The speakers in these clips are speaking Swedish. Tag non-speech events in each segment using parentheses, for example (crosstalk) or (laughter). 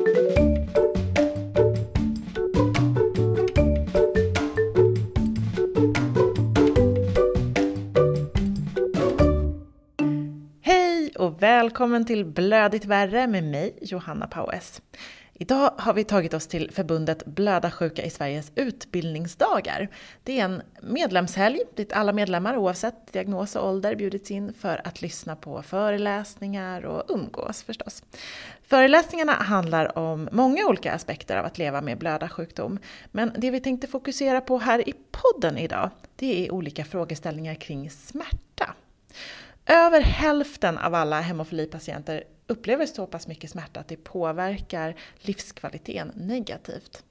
Hej och välkommen till Blödigt värre med mig, Johanna Paues. Idag har vi tagit oss till förbundet Blödarsjuka i Sveriges utbildningsdagar. Det är en medlemshelg dit alla medlemmar oavsett diagnos och ålder bjudits in för att lyssna på föreläsningar och umgås förstås. Föreläsningarna handlar om många olika aspekter av att leva med blödarsjukdom. Men det vi tänkte fokusera på här i podden idag, det är olika frågeställningar kring smärta. Över hälften av alla hemofilipatienter upplever så pass mycket smärta att det påverkar livskvaliteten negativt.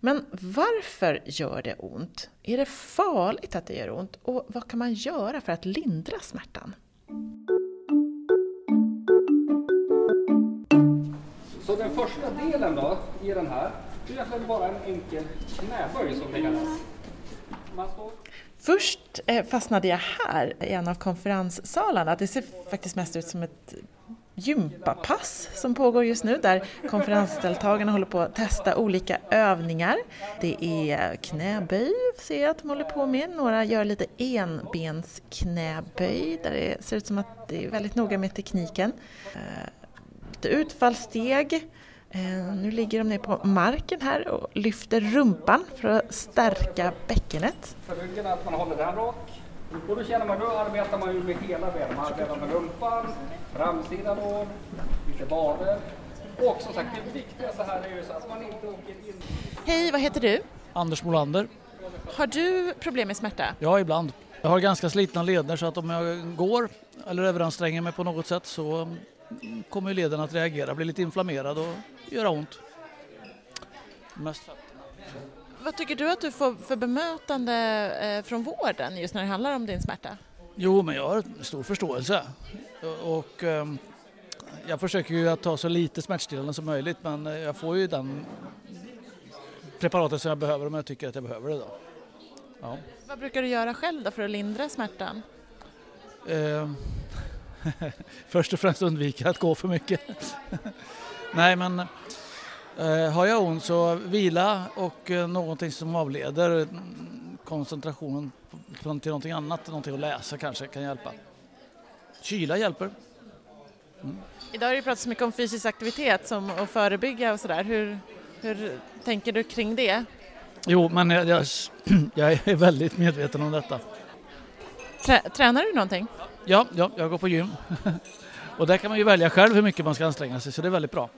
Men varför gör det ont? Är det farligt att det gör ont? Och vad kan man göra för att lindra smärtan? Så den första delen då, i den här, det är egentligen bara en enkel knäböj som det kallas. Först eh, fastnade jag här i en av konferenssalarna. Det ser faktiskt mest ut som ett gympapass som pågår just nu där konferensdeltagarna håller på att testa olika övningar. Det är knäböj ser jag att de håller på med. Några gör lite enbensknäböj där det ser ut som att det är väldigt noga med tekniken. Eh, lite utfallssteg. Eh, nu ligger de ner på marken här och lyfter rumpan för att stärka bäckenet. för ryggen att man håller den rak. Och då känner man, då arbetar man ju med hela benen. Man arbetar med rumpan, framsidan lår, lite vader. Och som sagt, det viktigaste här är ju så att man inte åker in Hej, vad heter du? Anders Molander. Har du problem med smärta? Ja, ibland. Jag har ganska slitna leder så att om jag går eller överanstränger mig på något sätt så mm, kommer ju leden att reagera, bli lite inflammerad och göra ont. Mest. Vad tycker du att du får för bemötande eh, från vården just när det handlar om din smärta? Jo, men jag har stor förståelse. Och ehm, jag försöker ju att ta så lite smärtstillande som möjligt men jag får ju den preparatet som jag behöver om jag tycker att jag behöver det. Då. Ja. Vad brukar du göra själv då för att lindra smärtan? Eh, (laughs) först och främst undvika att gå för mycket. (laughs) Nej men har jag ont så vila och eh, någonting som avleder mm, koncentrationen till någonting annat, någonting att läsa kanske kan hjälpa. Kyla hjälper. Idag har det pratats mycket om fysisk aktivitet som att förebygga och sådär. Hur, hur tänker du kring det? Jo men jag, jag, (clears throat) jag är väldigt medveten om detta. Trä, tränar du någonting? Ja, ja, jag går på gym. (laughs) och där kan man ju välja själv hur mycket man ska anstränga sig så det är väldigt bra.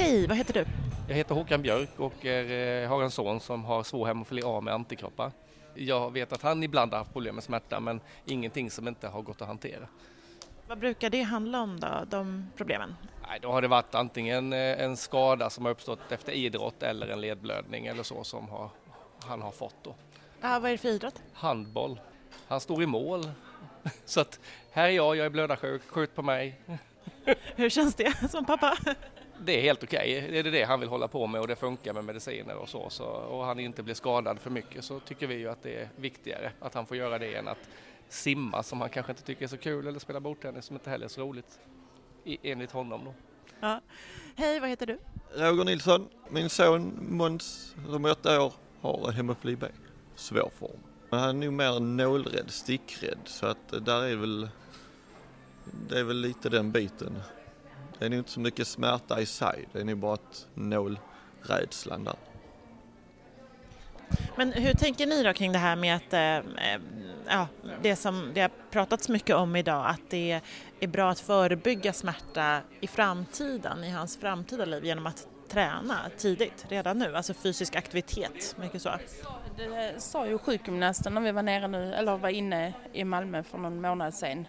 Hej, vad heter du? Jag heter Håkan Björk och är, eh, har en son som har svår hemofili A med antikroppar. Jag vet att han ibland har haft problem med smärta men ingenting som inte har gått att hantera. Vad brukar det handla om då, de problemen? Nej, då har det varit antingen eh, en skada som har uppstått efter idrott eller en ledblödning eller så som har, han har fått då. Ja, vad är det för idrott? Handboll. Han står i mål. (laughs) Så att här är jag, jag är blödarsjuk, skjut på mig. Hur känns det som pappa? Det är helt okej. Det är det han vill hålla på med och det funkar med mediciner och så, så. Och han inte blir skadad för mycket så tycker vi ju att det är viktigare att han får göra det än att simma som han kanske inte tycker är så kul eller spela bordtennis som inte heller är så roligt. I, enligt honom då. Ja. Hej, vad heter du? Roger Nilsson, min son Måns som är åtta år har hemofili B, svår form. Men han är nog mer nålrädd, stickrädd så att eh, där är väl, det är väl lite den biten. Det är nog inte så mycket smärta i sig, det är nog bara att nålrädslan där. Men hur tänker ni då kring det här med att, eh, eh, ja, det som det har pratats mycket om idag, att det är bra att förebygga smärta i framtiden, i hans framtida liv genom att träna tidigt, redan nu, alltså fysisk aktivitet, mycket så. Det sa ju sjukgymnasten när vi var nere nu, eller var inne i Malmö för någon månad sedan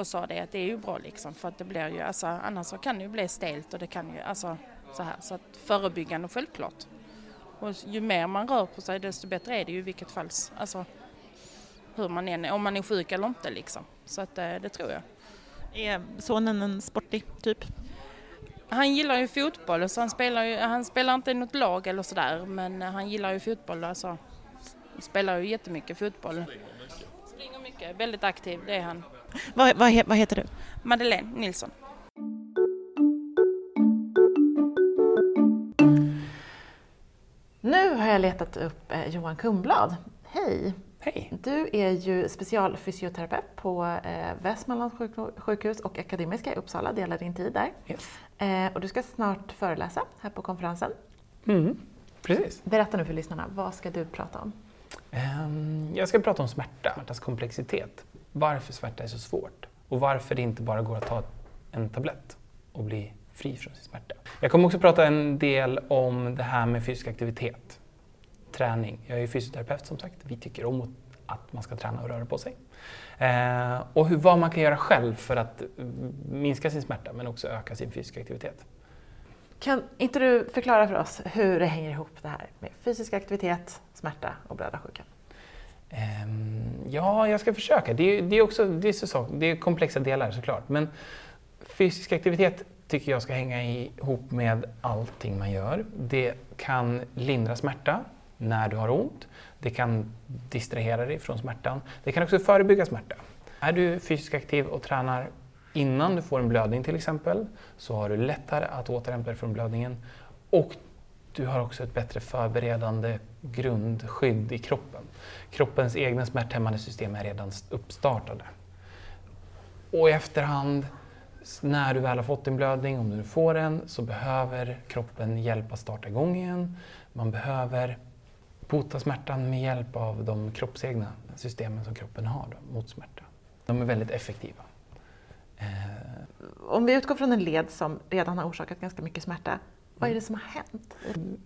och sa det att det är ju bra liksom för att det blir ju, alltså annars så kan det ju bli stelt och det kan ju, alltså så här, så att förebyggande självklart. Och ju mer man rör på sig desto bättre är det ju i vilket fall, alltså hur man än är, om man är sjuk eller inte liksom. Så att eh, det tror jag. Är sonen en sportig typ? Han gillar ju fotboll så han spelar ju, han spelar inte i något lag eller sådär men han gillar ju fotboll alltså. Spelar ju jättemycket fotboll. Springer mycket, väldigt aktiv det är han. Vad, vad, vad heter du? Madeleine Nilsson. Nu har jag letat upp eh, Johan Kumblad. Hej! Hej! Du är ju specialfysioterapeut på eh, Västmanlands sjukhus och Akademiska i Uppsala, delar din tid där. Yes. Eh, och du ska snart föreläsa här på konferensen. Mm, precis. Berätta nu för lyssnarna, vad ska du prata om? Ehm, jag ska prata om smärta, smärtas komplexitet. Varför smärta är så svårt och varför det inte bara går att ta en tablett och bli fri från sin smärta. Jag kommer också prata en del om det här med fysisk aktivitet, träning. Jag är fysioterapeut som sagt. Vi tycker om att man ska träna och röra på sig. Eh, och hur, vad man kan göra själv för att eh, minska sin smärta men också öka sin fysiska aktivitet. Kan inte du förklara för oss hur det hänger ihop det här med fysisk aktivitet, smärta och blödarsjukan? Ehm, ja, jag ska försöka. Det är, det är också det är, så, det är komplexa delar såklart. Men fysisk aktivitet tycker jag ska hänga ihop med allting man gör. Det kan lindra smärta när du har ont. Det kan distrahera dig från smärtan. Det kan också förebygga smärta. Är du fysiskt aktiv och tränar innan du får en blödning till exempel så har du lättare att återhämta dig från blödningen och du har också ett bättre förberedande grundskydd i kroppen. Kroppens egna smärthämmande system är redan uppstartade. Och i efterhand när du väl har fått din blödning, om du får en, så behöver kroppen hjälp att starta igång igen. Man behöver bota smärtan med hjälp av de kroppsegna systemen som kroppen har då, mot smärta. De är väldigt effektiva. Eh, om vi utgår från en led som redan har orsakat ganska mycket smärta, vad är det som har hänt?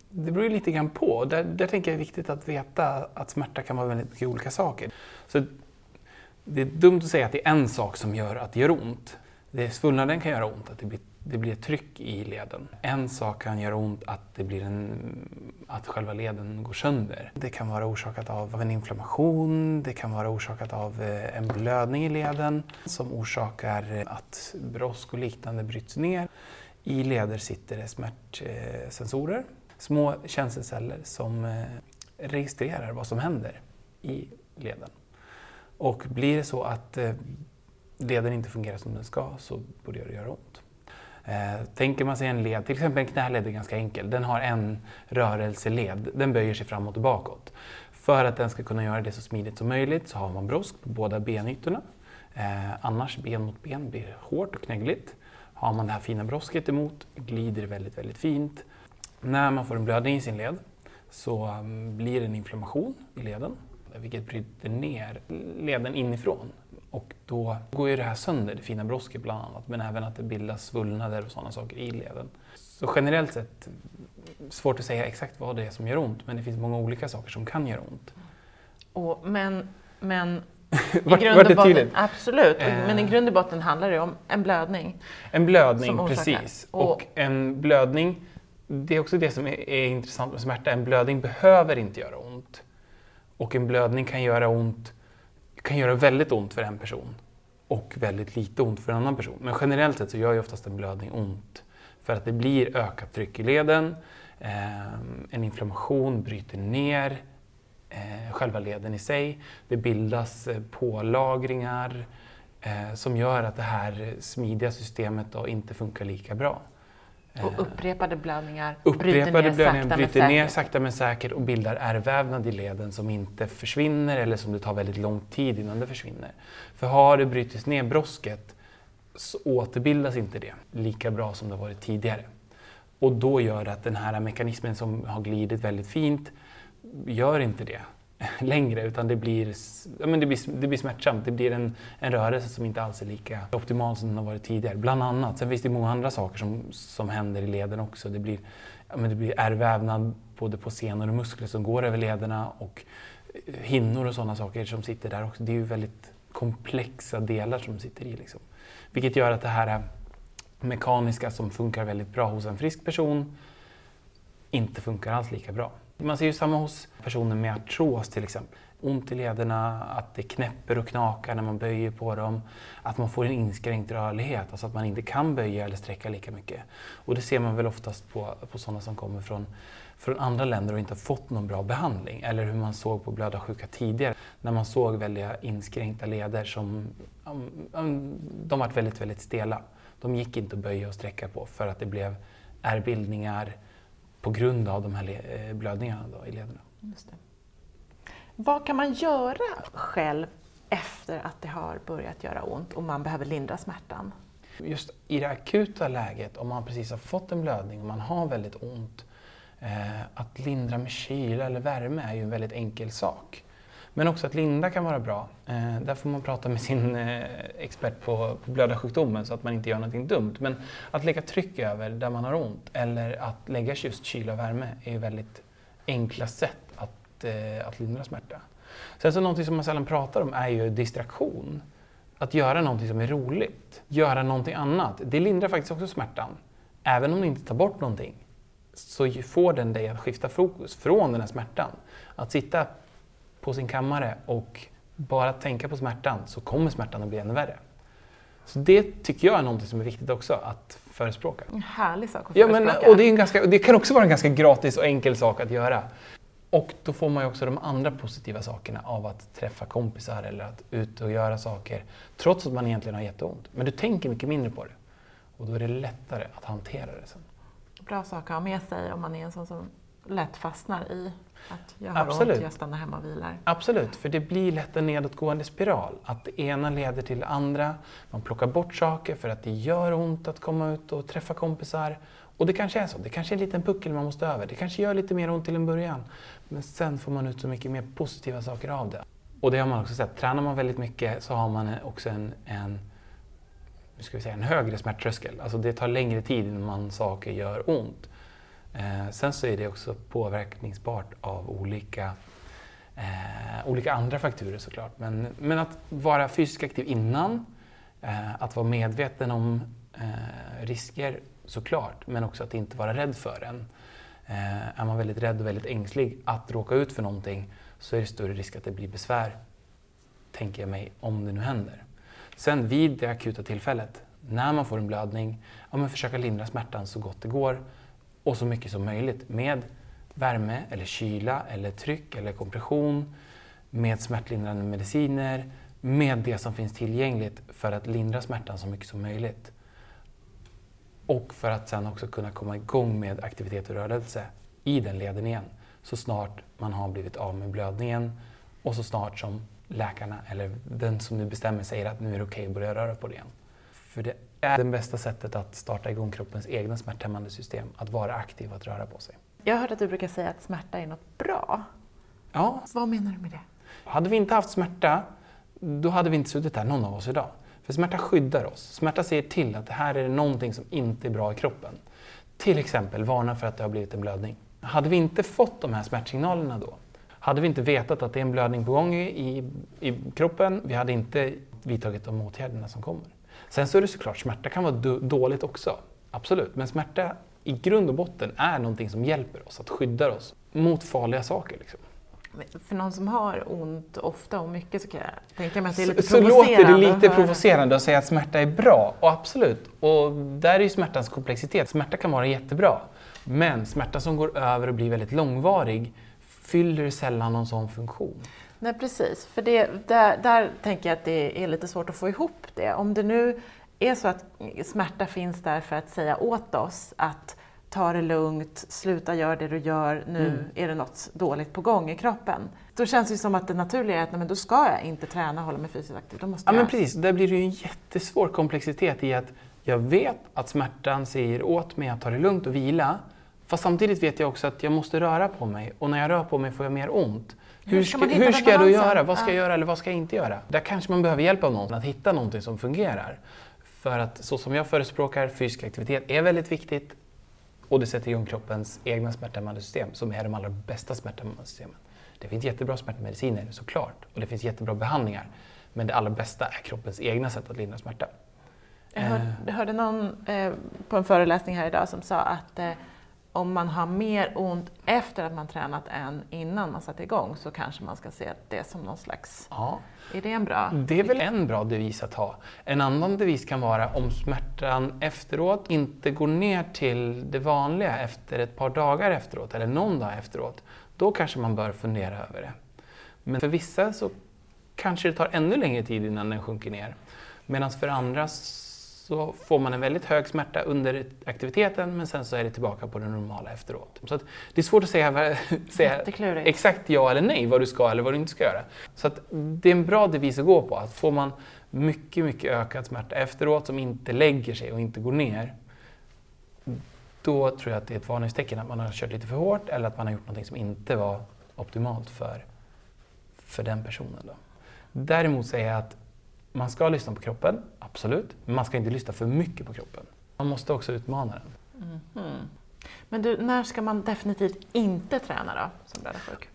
Det beror ju lite grann på. Där, där tänker jag är viktigt att veta att smärta kan vara väldigt mycket olika saker. Så det är dumt att säga att det är en sak som gör att det gör ont. Det svullnaden kan göra ont, att det blir, det blir ett tryck i leden. En sak kan göra ont, att, det blir en, att själva leden går sönder. Det kan vara orsakat av, av en inflammation, det kan vara orsakat av eh, en blödning i leden som orsakar eh, att brosk och liknande bryts ner. I leder sitter det smärtsensorer, små känselceller som eh, registrerar vad som händer i leden. Och blir det så att eh, leden inte fungerar som den ska så börjar det göra ont. Eh, tänker man sig en led, till exempel en knäled är ganska enkel. Den har en rörelseled, den böjer sig framåt och bakåt. För att den ska kunna göra det så smidigt som möjligt så har man brosk på båda benytorna. Eh, annars ben mot ben blir hårt och knäggligt. Har man det här fina brosket emot glider det väldigt, väldigt fint. När man får en blödning i sin led så um, blir det en inflammation i leden vilket bryter ner leden inifrån. Och då går ju det här sönder, det fina brosket bland annat, men även att det bildas svullnader och sådana saker i leden. Så generellt sett, svårt att säga exakt vad det är som gör ont, men det finns många olika saker som kan göra ont. Och, men men var, var det tydligt? Absolut, eh. men i grund och botten handlar det om en blödning. En blödning, precis. Och, och en blödning, det är också det som är, är intressant med smärta. En blödning behöver inte göra ont. Och en blödning kan göra ont, kan göra väldigt ont för en person och väldigt lite ont för en annan person. Men generellt sett så gör ju oftast en blödning ont för att det blir ökat tryck i leden, eh, en inflammation bryter ner eh, själva leden i sig. Det bildas eh, pålagringar eh, som gör att det här smidiga systemet då inte funkar lika bra. Och upprepade blödningar upprepade bryter, ner, blödningar sakta, bryter ner sakta men säkert och bildar ärrvävnad i leden som inte försvinner eller som det tar väldigt lång tid innan det försvinner. För har det brutits ner brosket så återbildas inte det lika bra som det varit tidigare. Och då gör det att den här mekanismen som har glidit väldigt fint gör inte det (laughs) längre utan det blir, ja, men det blir, det blir smärtsamt. Det blir en, en rörelse som inte alls är lika optimal som den har varit tidigare. Bland annat. Sen finns det många andra saker som, som händer i leden också. Det blir, ja, men det blir ärrvävnad både på senor och muskler som går över lederna och eh, hinnor och sådana saker som sitter där också. Det är ju väldigt komplexa delar som sitter i. Liksom. Vilket gör att det här eh, mekaniska som funkar väldigt bra hos en frisk person inte funkar alls lika bra. Man ser ju samma hos personer med artros till exempel. Ont i lederna, att det knäpper och knakar när man böjer på dem. Att man får en inskränkt rörlighet, alltså att man inte kan böja eller sträcka lika mycket. Och det ser man väl oftast på, på sådana som kommer från, från andra länder och inte har fått någon bra behandling. Eller hur man såg på blödarsjuka tidigare, när man såg väldiga inskränkta leder som um, um, de var väldigt, väldigt stela. De gick inte att böja och sträcka på för att det blev ärrbildningar, på grund av de här eh, blödningarna då, i lederna. Just det. Vad kan man göra själv efter att det har börjat göra ont och man behöver lindra smärtan? Just i det akuta läget, om man precis har fått en blödning och man har väldigt ont, eh, att lindra med kyla eller värme är ju en väldigt enkel sak. Men också att linda kan vara bra. Eh, där får man prata med sin eh, expert på, på blödarsjukdomen så att man inte gör någonting dumt. Men att lägga tryck över där man har ont eller att lägga just kyla och värme är ju väldigt enkla sätt att, eh, att lindra smärta. Sen så någonting som man sällan pratar om är ju distraktion. Att göra någonting som är roligt, göra någonting annat, det lindrar faktiskt också smärtan. Även om du inte tar bort någonting så får den dig att skifta fokus från den här smärtan. Att sitta på sin kammare och bara tänka på smärtan så kommer smärtan att bli ännu värre. Så det tycker jag är någonting som är viktigt också att förespråka. En härlig sak att Ja, men, förespråka. och det, är en ganska, det kan också vara en ganska gratis och enkel sak att göra. Och då får man ju också de andra positiva sakerna av att träffa kompisar eller att ut och göra saker trots att man egentligen har jätteont. Men du tänker mycket mindre på det. Och då är det lättare att hantera det sen. Bra sak att ha med sig om man är en sån som lätt fastnar i att jag har Absolut. ont, jag stannar hemma och vilar. Absolut, för det blir lätt en nedåtgående spiral. Att det ena leder till det andra. Man plockar bort saker för att det gör ont att komma ut och träffa kompisar. Och det kanske är så. Det kanske är en liten puckel man måste över. Det kanske gör lite mer ont till en början. Men sen får man ut så mycket mer positiva saker av det. Och det har man också sett. Tränar man väldigt mycket så har man också en, en, nu ska vi säga, en högre smärttröskel. Alltså det tar längre tid innan man saker gör ont. Eh, sen så är det också påverkningsbart av olika Eh, olika andra faktorer såklart. Men, men att vara fysiskt aktiv innan, eh, att vara medveten om eh, risker såklart, men också att inte vara rädd för den. Eh, är man väldigt rädd och väldigt ängslig att råka ut för någonting så är det större risk att det blir besvär, tänker jag mig, om det nu händer. Sen vid det akuta tillfället, när man får en blödning, ja, men försöka lindra smärtan så gott det går och så mycket som möjligt med värme eller kyla eller tryck eller kompression med smärtlindrande mediciner, med det som finns tillgängligt för att lindra smärtan så mycket som möjligt. Och för att sen också kunna komma igång med aktivitet och rörelse i den leden igen. Så snart man har blivit av med blödningen och så snart som läkarna eller den som nu bestämmer säger att nu är det okej att börja röra på det igen. För det är det bästa sättet att starta igång kroppens egna smärthämmande system, att vara aktiv och att röra på sig. Jag har hört att du brukar säga att smärta är något bra. Ja, Vad menar du med det? Hade vi inte haft smärta, då hade vi inte suttit här, någon av oss idag. För smärta skyddar oss. Smärta säger till att det här är någonting som inte är bra i kroppen. Till exempel varna för att det har blivit en blödning. Hade vi inte fått de här smärtsignalerna då, hade vi inte vetat att det är en blödning på gång i, i kroppen, vi hade inte vidtagit de åtgärderna som kommer. Sen så är det såklart, smärta kan vara dåligt också. Absolut. Men smärta i grund och botten är någonting som hjälper oss, att skydda oss mot farliga saker. Liksom. För någon som har ont ofta och mycket så kan jag tänka mig att det är lite så, så provocerande. låter det lite provocerande att säga att smärta är bra. Och absolut, och där är ju smärtans komplexitet. Smärta kan vara jättebra. Men smärta som går över och blir väldigt långvarig fyller sällan någon sån funktion. Nej precis, för det, där, där tänker jag att det är lite svårt att få ihop det. Om det nu är så att smärta finns där för att säga åt oss att ta det lugnt, sluta göra det du gör, nu Mm. är det något dåligt på gång i kroppen. Då känns det som att det naturliga är att nej, men då ska jag inte träna och hålla mig fysiskt aktiv. Då måste Ja men jag... precis, där blir det ju en jättesvår komplexitet i att jag vet att smärtan säger åt mig att ta det lugnt och vila. Fast samtidigt vet jag också att jag måste röra på mig och när jag rör på mig får jag mer ont. Hur, Hur ska hur ska jag då göra? Vad ska Ja. jag göra eller vad ska jag inte göra? Där kanske man behöver hjälp av någon att hitta någonting som fungerar. För att så som jag förespråkar, fysisk aktivitet är väldigt viktigt och det sätter igång kroppens egna smärthämmande system som är de allra bästa smärthämmande systemen. Det finns jättebra smärtmediciner såklart och det finns jättebra behandlingar. Men det allra bästa är kroppens egna sätt att lindra smärta. Jag hörde, jag hörde någon eh, på en föreläsning här idag som sa att eh, om man har mer ont efter att man tränat än innan man satte igång så kanske man ska se det som någon slags... Ja, Är det en bra? det är väl en bra devis att ha. En annan devis kan vara om smärtan efteråt inte går ner till det vanliga efter ett par dagar efteråt eller någon dag efteråt. Då kanske man bör fundera över det. Men för vissa så kanske det tar ännu längre tid innan den sjunker ner. Medan för andra så får man en väldigt hög smärta under aktiviteten men sen så är det tillbaka på det normala efteråt. Så det är svårt att säga, (laughs) säga exakt ja eller nej vad du ska eller vad du inte ska göra. Så det är en bra devis att gå på. Att får man mycket, mycket ökad smärta efteråt som inte lägger sig och inte går ner då tror jag att det är ett varningstecken att man har kört lite för hårt eller att man har gjort något som inte var optimalt för, för den personen. Då. Däremot säger jag att man ska lyssna på kroppen, absolut, men man ska inte lyssna för mycket på kroppen. Man måste också utmana den. Mhm. Men du, när ska man definitivt inte träna då, som blödarsjuk?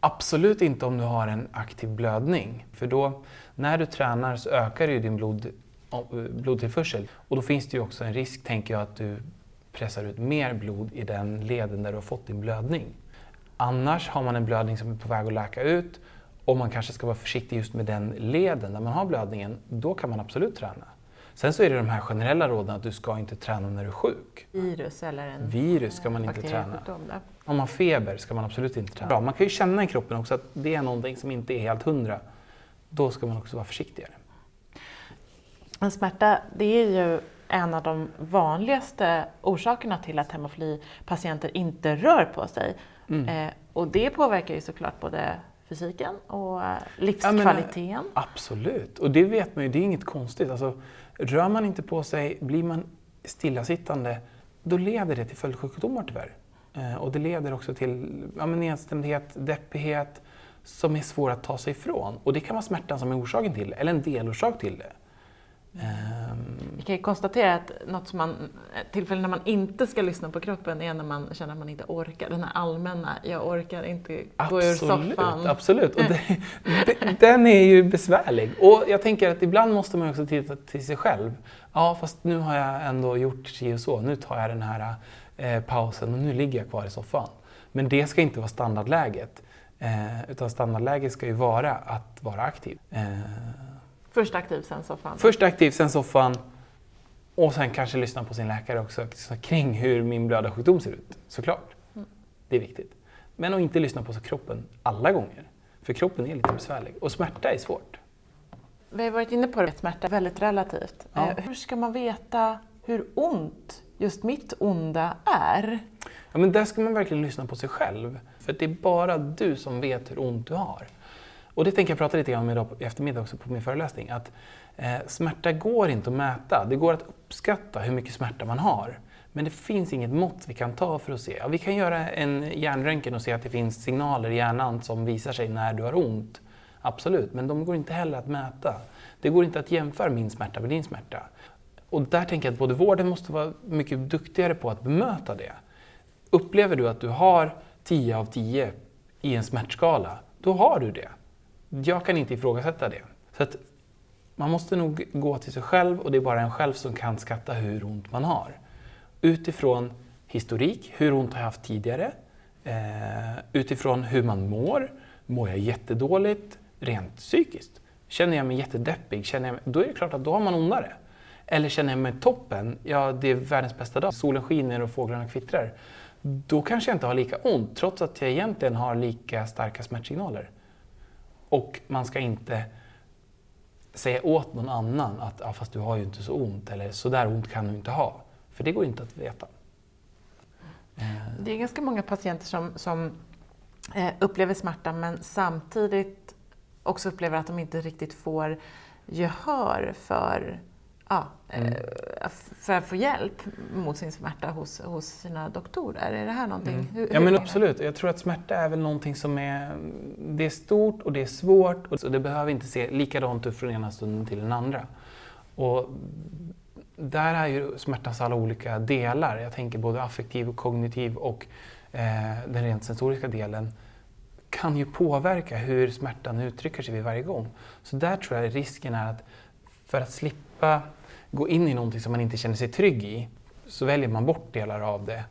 Absolut inte om du har en aktiv blödning. För då, när du tränar så ökar ju din blod, blodtillförsel. Och då finns det ju också en risk, tänker jag, att du pressar ut mer blod i den leden där du har fått din blödning. Annars har man en blödning som är på väg att läka ut och man kanske ska vara försiktig just med den leden där man har blödningen, då kan man absolut träna. Sen så är det de här generella råden att du ska inte träna när du är sjuk. Virus eller en Virus ska man inte träna. Om man har feber ska man absolut inte träna. Bra, man kan ju känna i kroppen också att det är någonting som inte är helt hundra. Då ska man också vara försiktigare. En smärta, det är ju en av de vanligaste orsakerna till att hemofilipatienter inte rör på sig. Mm. Eh, och det påverkar ju såklart både fysiken och eh, livskvaliteten. Absolut, och det vet man ju, det är inget konstigt. Alltså, rör man inte på sig, blir man stillasittande, då leder det till följdsjukdomar tyvärr. Eh, och det leder också till ja, nedstämdhet, deppighet som är svår att ta sig ifrån. Och det kan vara smärtan som är orsaken till det, eller en delorsak till det. Vi kan ju konstatera att något som man, tillfällen när man inte ska lyssna på kroppen är när man känner att man inte orkar. Den här allmänna, jag orkar inte gå ur Absolut, soffan. absolut. Och det, (laughs) den är ju besvärlig. Och jag tänker att ibland måste man också titta till sig själv. Ja, fast nu har jag ändå gjort si och så. Nu tar jag den här eh, pausen och nu ligger jag kvar i soffan. Men det ska inte vara standardläget. Eh, utan standardläget ska ju vara att vara aktiv. Eh, Först aktiv, sen soffan. först aktiv, sen soffan. Och sen kanske lyssna på sin läkare också så kring hur min blödarsjukdom ser ut. Såklart. Det är viktigt. Men att inte lyssna på kroppen alla gånger. För kroppen är lite besvärlig. Och smärta är svårt. Vi har varit inne på det, att smärta är väldigt relativt. Ja. Eh, Hur ska man veta hur ont just mitt onda är? Ja, men där ska man verkligen lyssna på sig själv. För det är bara du som vet hur ont du har. Och det tänker jag prata lite grann om idag i eftermiddag också på min föreläsning. Att eh, smärta går inte att mäta. Det går att uppskatta hur mycket smärta man har. Men det finns inget mått vi kan ta för att se. Ja, vi kan göra en hjärnröntgen och se att det finns signaler i hjärnan som visar sig när du har ont. Absolut, men de går inte heller att mäta. Det går inte att jämföra min smärta med din smärta. Och där tänker jag att både vården måste vara mycket duktigare på att bemöta det. Upplever du att du har 10 av 10 i en smärtskala, då har du det. Jag kan inte ifrågasätta det. Så att man måste nog gå till sig själv och det är bara en själv som kan skatta hur ont man har. Utifrån historik, hur ont har jag haft tidigare? Eh, utifrån hur man mår. Mår jag jättedåligt rent psykiskt? Känner jag mig jättedeppig, känner jag mig, då är det klart att då har man ondare. Eller känner jag mig toppen, ja det är världens bästa dag, solen skiner och fåglarna kvittrar. Då kanske jag inte har lika ont trots att jag egentligen har lika starka smärtsignaler. Och man ska inte säga åt någon annan att ah, fast du har ju inte så ont eller så där ont kan du inte ha. För det går inte att veta. Det är ganska många patienter som, som eh, upplever smärta men samtidigt också upplever att de inte riktigt får gehör för, ja, Mm. eh, för att få hjälp mot sin smärta hos, hos sina doktorer. Är det här någonting? Mm. Hur, Ja men absolut. Jag tror att smärta är väl någonting som är, det är stort och det är svårt och det behöver inte se likadant ut från ena stunden till den andra. Och där är ju smärtans alla olika delar. Jag tänker både affektiv och kognitiv och eh, den rent sensoriska delen kan ju påverka hur smärtan uttrycker sig vid varje gång. Så där tror jag risken är att för att slippa gå in i någonting som man inte känner sig trygg i så väljer man bort delar av det.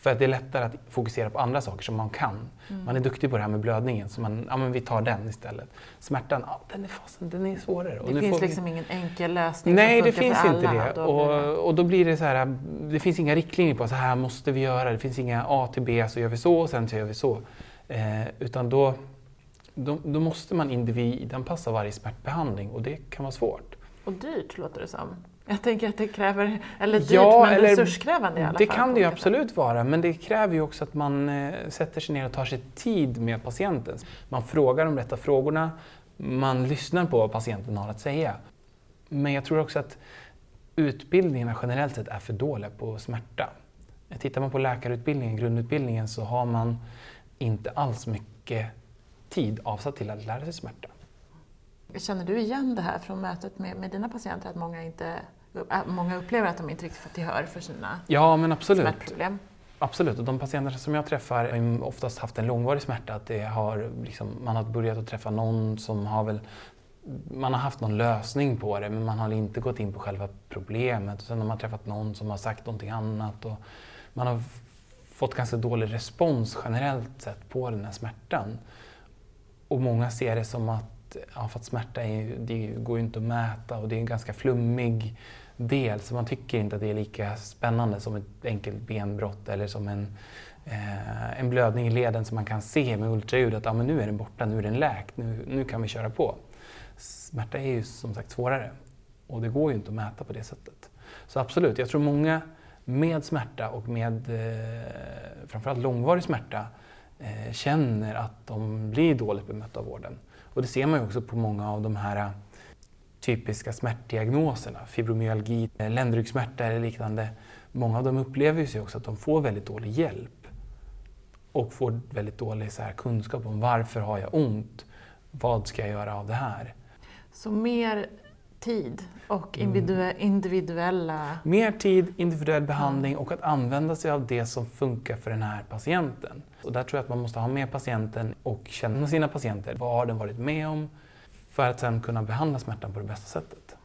För att det är lättare att fokusera på andra saker som man kan. Mm. Man är duktig på det här med blödningen så man, ja men vi tar den istället. Smärtan, ja, den är fasen, den är svårare. Det finns får vi- liksom ingen enkel lösning Nej, som det finns för inte alla. det- Och, och då blir det så här, det finns inga riktlinjer på så här måste vi göra. Det finns inga A till B, så gör vi så och sen så gör vi så. Eh, utan då, då, då måste man individanpassa varje smärtbehandling och det kan vara svårt. Och dyrt låter det som. Jag tänker att det kräver, eller dyrt Ja, men eller- resurskrävande i alla Det fall. kan på det ju olika sätt. absolut vara, men det kräver ju också att man eh, sätter sig ner och tar sig tid med patienten. Man frågar de rätta frågorna, man lyssnar på vad patienten har att säga. Men jag tror också att utbildningarna generellt sett är för dåliga på smärta. Tittar man på läkarutbildningen, grundutbildningen, så har man inte alls mycket tid avsatt till att lära sig smärta. Känner du igen det här från mötet med, med dina patienter, att många, inte, äh, många upplever att de inte riktigt fått gehör för sina Ja, men absolut. smärtproblem? Absolut, och de patienter som jag träffar har oftast haft en långvarig smärta. Att det har, liksom, man har börjat att träffa någon som har väl man har haft någon lösning på det men man har inte gått in på själva problemet. Sen har man träffat någon som har sagt någonting annat. Och man har fått ganska dålig respons generellt sett på den här smärtan. Och många ser det som att, ja, för att smärta är, ju- det går ju inte att mäta och det är en ganska flummig del så man tycker inte att det är lika spännande som ett enkelt benbrott eller som en, eh, en blödning i leden som man kan se med ultraljud att ja, men nu är den borta, nu är den läkt, nu, nu kan vi köra på. Smärta är ju som sagt svårare och det går ju inte att mäta på det sättet. Så absolut, jag tror många med smärta och med eh, framförallt långvarig smärta eh, känner att de blir dåligt bemötta av vården. Och det ser man ju också på många av de här äh, typiska smärtdiagnoserna, fibromyalgi, äh, ländryggsmärta eller liknande. Många av dem upplever ju sig också att de får väldigt dålig hjälp och får väldigt dålig så här, kunskap om varför har jag ont? Vad ska jag göra av det här? Så mer tid och Mm. individu- individuella... Mer tid, individuell behandling och att använda sig av det som funkar för den här patienten. Och där tror jag att man måste ha med patienten och känna sina patienter. Vad har den varit med om? För att sen kunna behandla smärtan på det bästa sättet.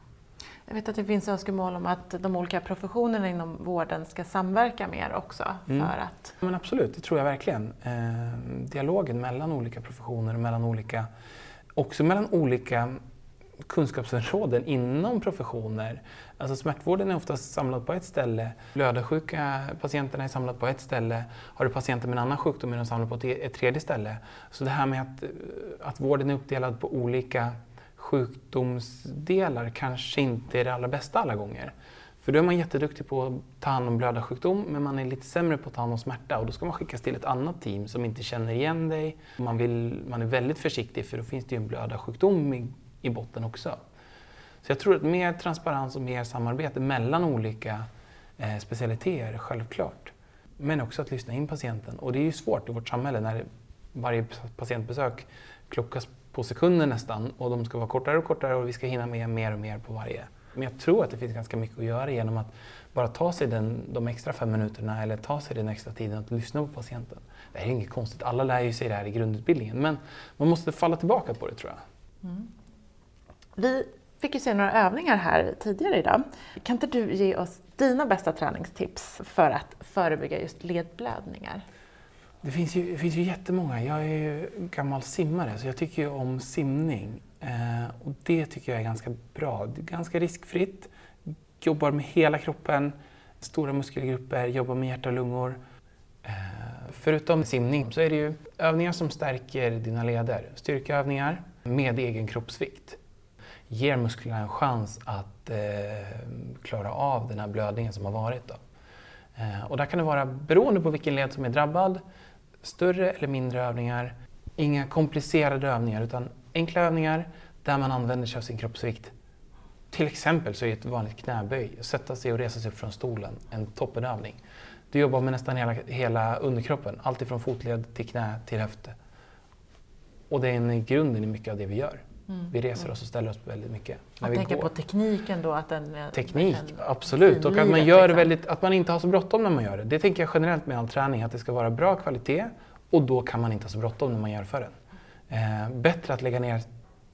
Jag vet att det finns önskemål om att de olika professionerna inom vården ska samverka mer också Mm. för att... Men absolut, det tror jag verkligen. Eh, dialogen mellan olika professioner och mellan olika, också mellan olika kunskapsområden inom professioner. Alltså smärtvården är oftast samlad på ett ställe, blödarsjuka patienterna är samlade på ett ställe, har du patienter med en annan sjukdom är de samlade på ett, ett tredje ställe. Så det här med att, att vården är uppdelad på olika sjukdomsdelar kanske inte är det allra bästa alla gånger. För då är man jätteduktig på att ta hand om blödarsjukdom men man är lite sämre på att ta hand om smärta och då ska man skickas till ett annat team som inte känner igen dig. Man, vill, man är väldigt försiktig för då finns det ju en blödarsjukdom i, i botten också. Så jag tror att mer transparens och mer samarbete mellan olika eh, specialiteter, självklart. Men också att lyssna in patienten. Och det är ju svårt i vårt samhälle när varje patientbesök klockas på sekunder nästan och de ska vara kortare och kortare och vi ska hinna med mer och mer på varje. Men jag tror att det finns ganska mycket att göra genom att bara ta sig den, de extra fem minuterna eller ta sig den extra tiden att lyssna på patienten. Det här är inget konstigt, alla lär ju sig det här i grundutbildningen men man måste falla tillbaka på det tror jag. Mm. Vi fick ju se några övningar här tidigare idag. Kan inte du ge oss dina bästa träningstips för att förebygga just ledblödningar? Det finns, ju, det finns ju jättemånga. Jag är ju gammal simmare så jag tycker ju om simning. Eh, och det tycker jag är ganska bra. Det är ganska riskfritt. Jobbar med hela kroppen, stora muskelgrupper, jobbar med hjärta och lungor. Eh, förutom simning så är det ju övningar som stärker dina leder. Styrkeövningar med egen kroppsvikt. Ger musklerna en chans att eh, klara av den här blödningen som har varit. Då. Eh, och där kan det vara, beroende på vilken led som är drabbad, större eller mindre övningar. Inga komplicerade övningar utan enkla övningar där man använder sig av sin kroppsvikt. Till exempel så är ett vanligt knäböj, sätta sig och resa sig upp från stolen, en toppenövning. Du jobbar med nästan hela, hela underkroppen, allt ifrån fotled till knä till höfte. Och det är en grunden i mycket av det vi gör. Vi reser oss och ställer oss väldigt mycket. när Jag vi tänker går. på tekniken då, att den Teknik, verkligen absolut. Och att man gör liksom. väldigt, att man inte har så bråttom när man gör det. Det tänker jag generellt med all träning, att det ska vara bra kvalitet och då kan man inte ha så bråttom när man gör den. Eh, bättre att lägga ner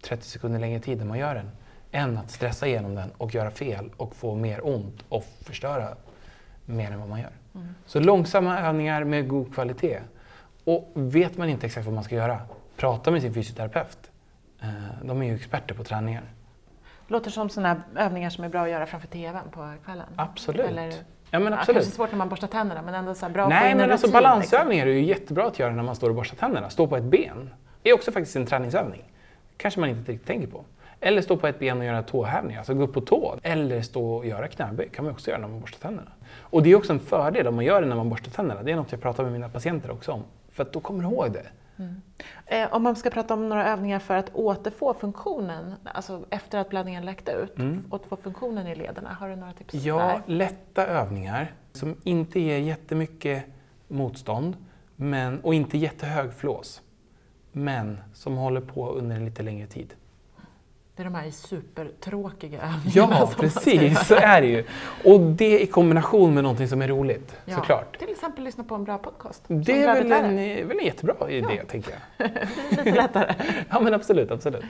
30 sekunder längre tid när man gör den än att stressa igenom den och göra fel och få mer ont och förstöra mer än vad man gör. Mm. Så långsamma övningar med god kvalitet. Och vet man inte exakt vad man ska göra, prata med sin fysioterapeut. Eh, de är ju experter på träningar. Låter som sådana övningar som är bra att göra framför TVn på kvällen. Absolut. Eller, Ja, men absolut. kanske svårt när man borstar tänderna men ändå så bra Nej, men alltså rutin, balansövningar är ju jättebra att göra när man står och borstar tänderna. Stå på ett ben. Är också faktiskt en träningsövning. kanske man inte riktigt tänker på. Eller stå på ett ben och göra tåhävningar, alltså gå upp på tå. Eller stå och göra knäböj, kan man också göra när man borstar tänderna. Och det är också en fördel om man gör det när man borstar tänderna. Det är något jag pratar med mina patienter också om. För att då kommer du ihåg det. Eh, om man ska prata om några övningar för att återfå funktionen, alltså efter att blödningen läkte ut, återfå funktionen i lederna, har du några tips Ja, där? lätta övningar som inte ger jättemycket motstånd men, och inte jättehög flås. Men som håller på under en lite längre tid. Det är de här supertråkiga övningarna Ja, precis så är det ju. Och det i kombination med någonting som är roligt, Ja, såklart. Till exempel lyssna på en bra podcast. Det är väl en, värre. väl en jättebra idé, tänker jag. (laughs) Lite lättare. (laughs) Ja, men absolut, absolut.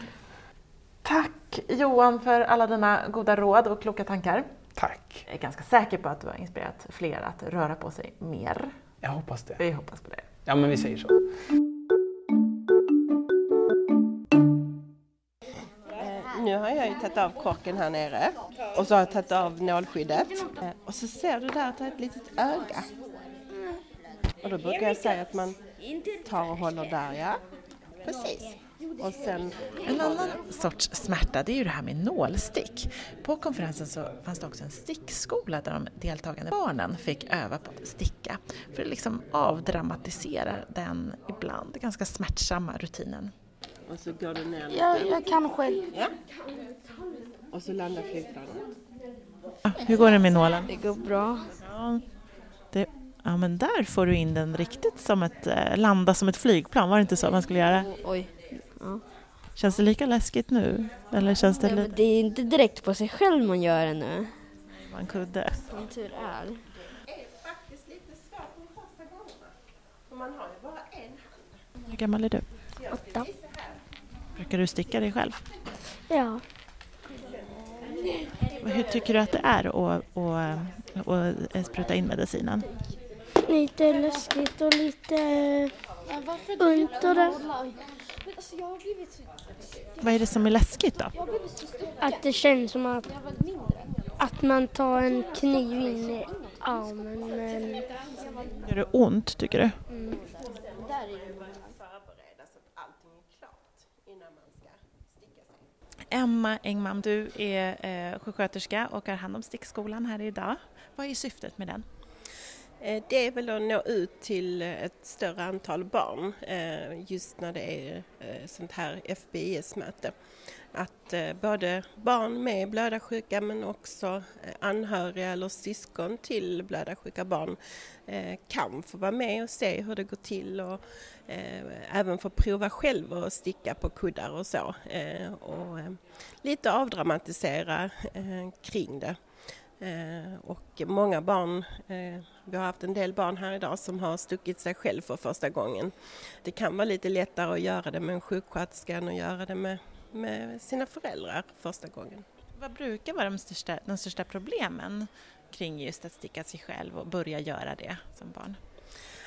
Tack Johan för alla dina goda råd och kloka tankar. Tack. Jag är ganska säker på att du har inspirerat fler att röra på sig mer. Jag hoppas det. Vi hoppas på det. Ja, men vi säger så. Nu har jag ju tagit av korken här nere och så har jag tagit av nålskyddet. Och så ser du där att det är ett litet öga. Och då brukar jag säga att man tar och håller där, ja. Precis. Och sen En annan sorts smärta det är ju det här med nålstick. På konferensen så fanns det också en stickskola där de deltagande barnen fick öva på att sticka för att liksom avdramatisera den ibland ganska smärtsamma rutinen och så går du ner lite. Jag, jag kan själv. Ja. Och så landar flygplanet. Ja, hur går det med nålen? Det går bra. Ja, det, ja men där får du in den riktigt som ett, eh, landa som ett flygplan, var det inte så man skulle göra? Oj. Ja. Känns det lika läskigt nu? Eller känns det Nej, men lite... det är inte direkt på sig själv man gör det nu. Man kudde. Som tur är. faktiskt lite svårt de första gångerna. För man har ju bara en hand. Hur gammal är du? Åtta. Brukar du sticka dig själv? Ja. Hur tycker du att det är att, att, att, att spruta in medicinen? Lite läskigt och lite ont och det. Vad är det som är läskigt då? Att det känns som att, att man tar en kniv in i armen. Men Gör det ont tycker du? Förbereda så att allting är klart innan man ska sticka sig. Emma Engman, du är eh, sjuksköterska och har hand om stickskolan här idag. Vad är syftet med den? Eh, Det är väl att nå ut till eh, ett större antal barn eh, just när det är eh, sånt här FBIS-möte. Att eh, både barn med blödarsjuka men också eh, anhöriga eller syskon till blödarsjuka barn eh, kan få vara med och se hur det går till och även få prova själv och sticka på kuddar och så. Och lite avdramatisera kring det. Eh, och många barn, eh, vi har haft en del barn här idag som har stuckit sig själv för första gången. Det kan vara lite lättare att göra det med en sjuksköterska än att göra det med, med sina föräldrar första gången. Vad brukar vara de största, de största problemen kring just att sticka sig själv och börja göra det som barn?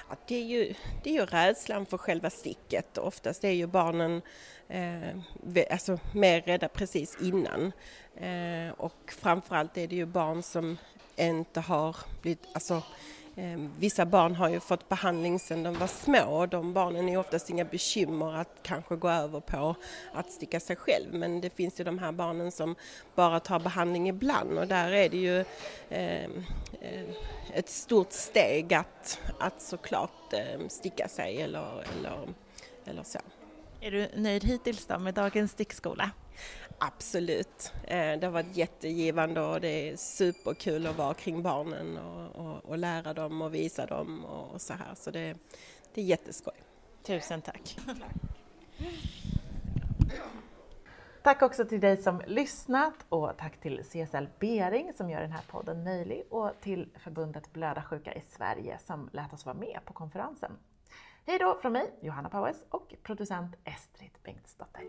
Ja, det, är ju, det är ju rädslan för själva sticket. Oftast är ju barnen eh, alltså, mer rädda precis innan. Eh, och framförallt är det ju barn som inte har blivit... Alltså, Ehm, vissa barn har ju fått behandling sedan de var små och de barnen är oftast inga bekymmer att kanske gå över på att sticka sig själv. Men det finns ju de här barnen som bara tar behandling ibland och där är det ju ehm, eh, ett stort steg att, att såklart eh, sticka sig eller, eller, eller så. Är du nöjd hittills då med dagens stickskola? Absolut. Eh, Det har varit jättegivande och det är superkul att vara kring barnen och, och, och lära dem och visa dem och, och så här. Så det, det är jätteskoj. Tusen tack. (laughs) Tack också till dig som lyssnat och tack till CSL Bering som gör den här podden möjlig och till förbundet Blödarsjuka i Sverige som lät oss vara med på konferensen. Hej då från mig, Johanna Paues och producent Estrid Bengtsdotter.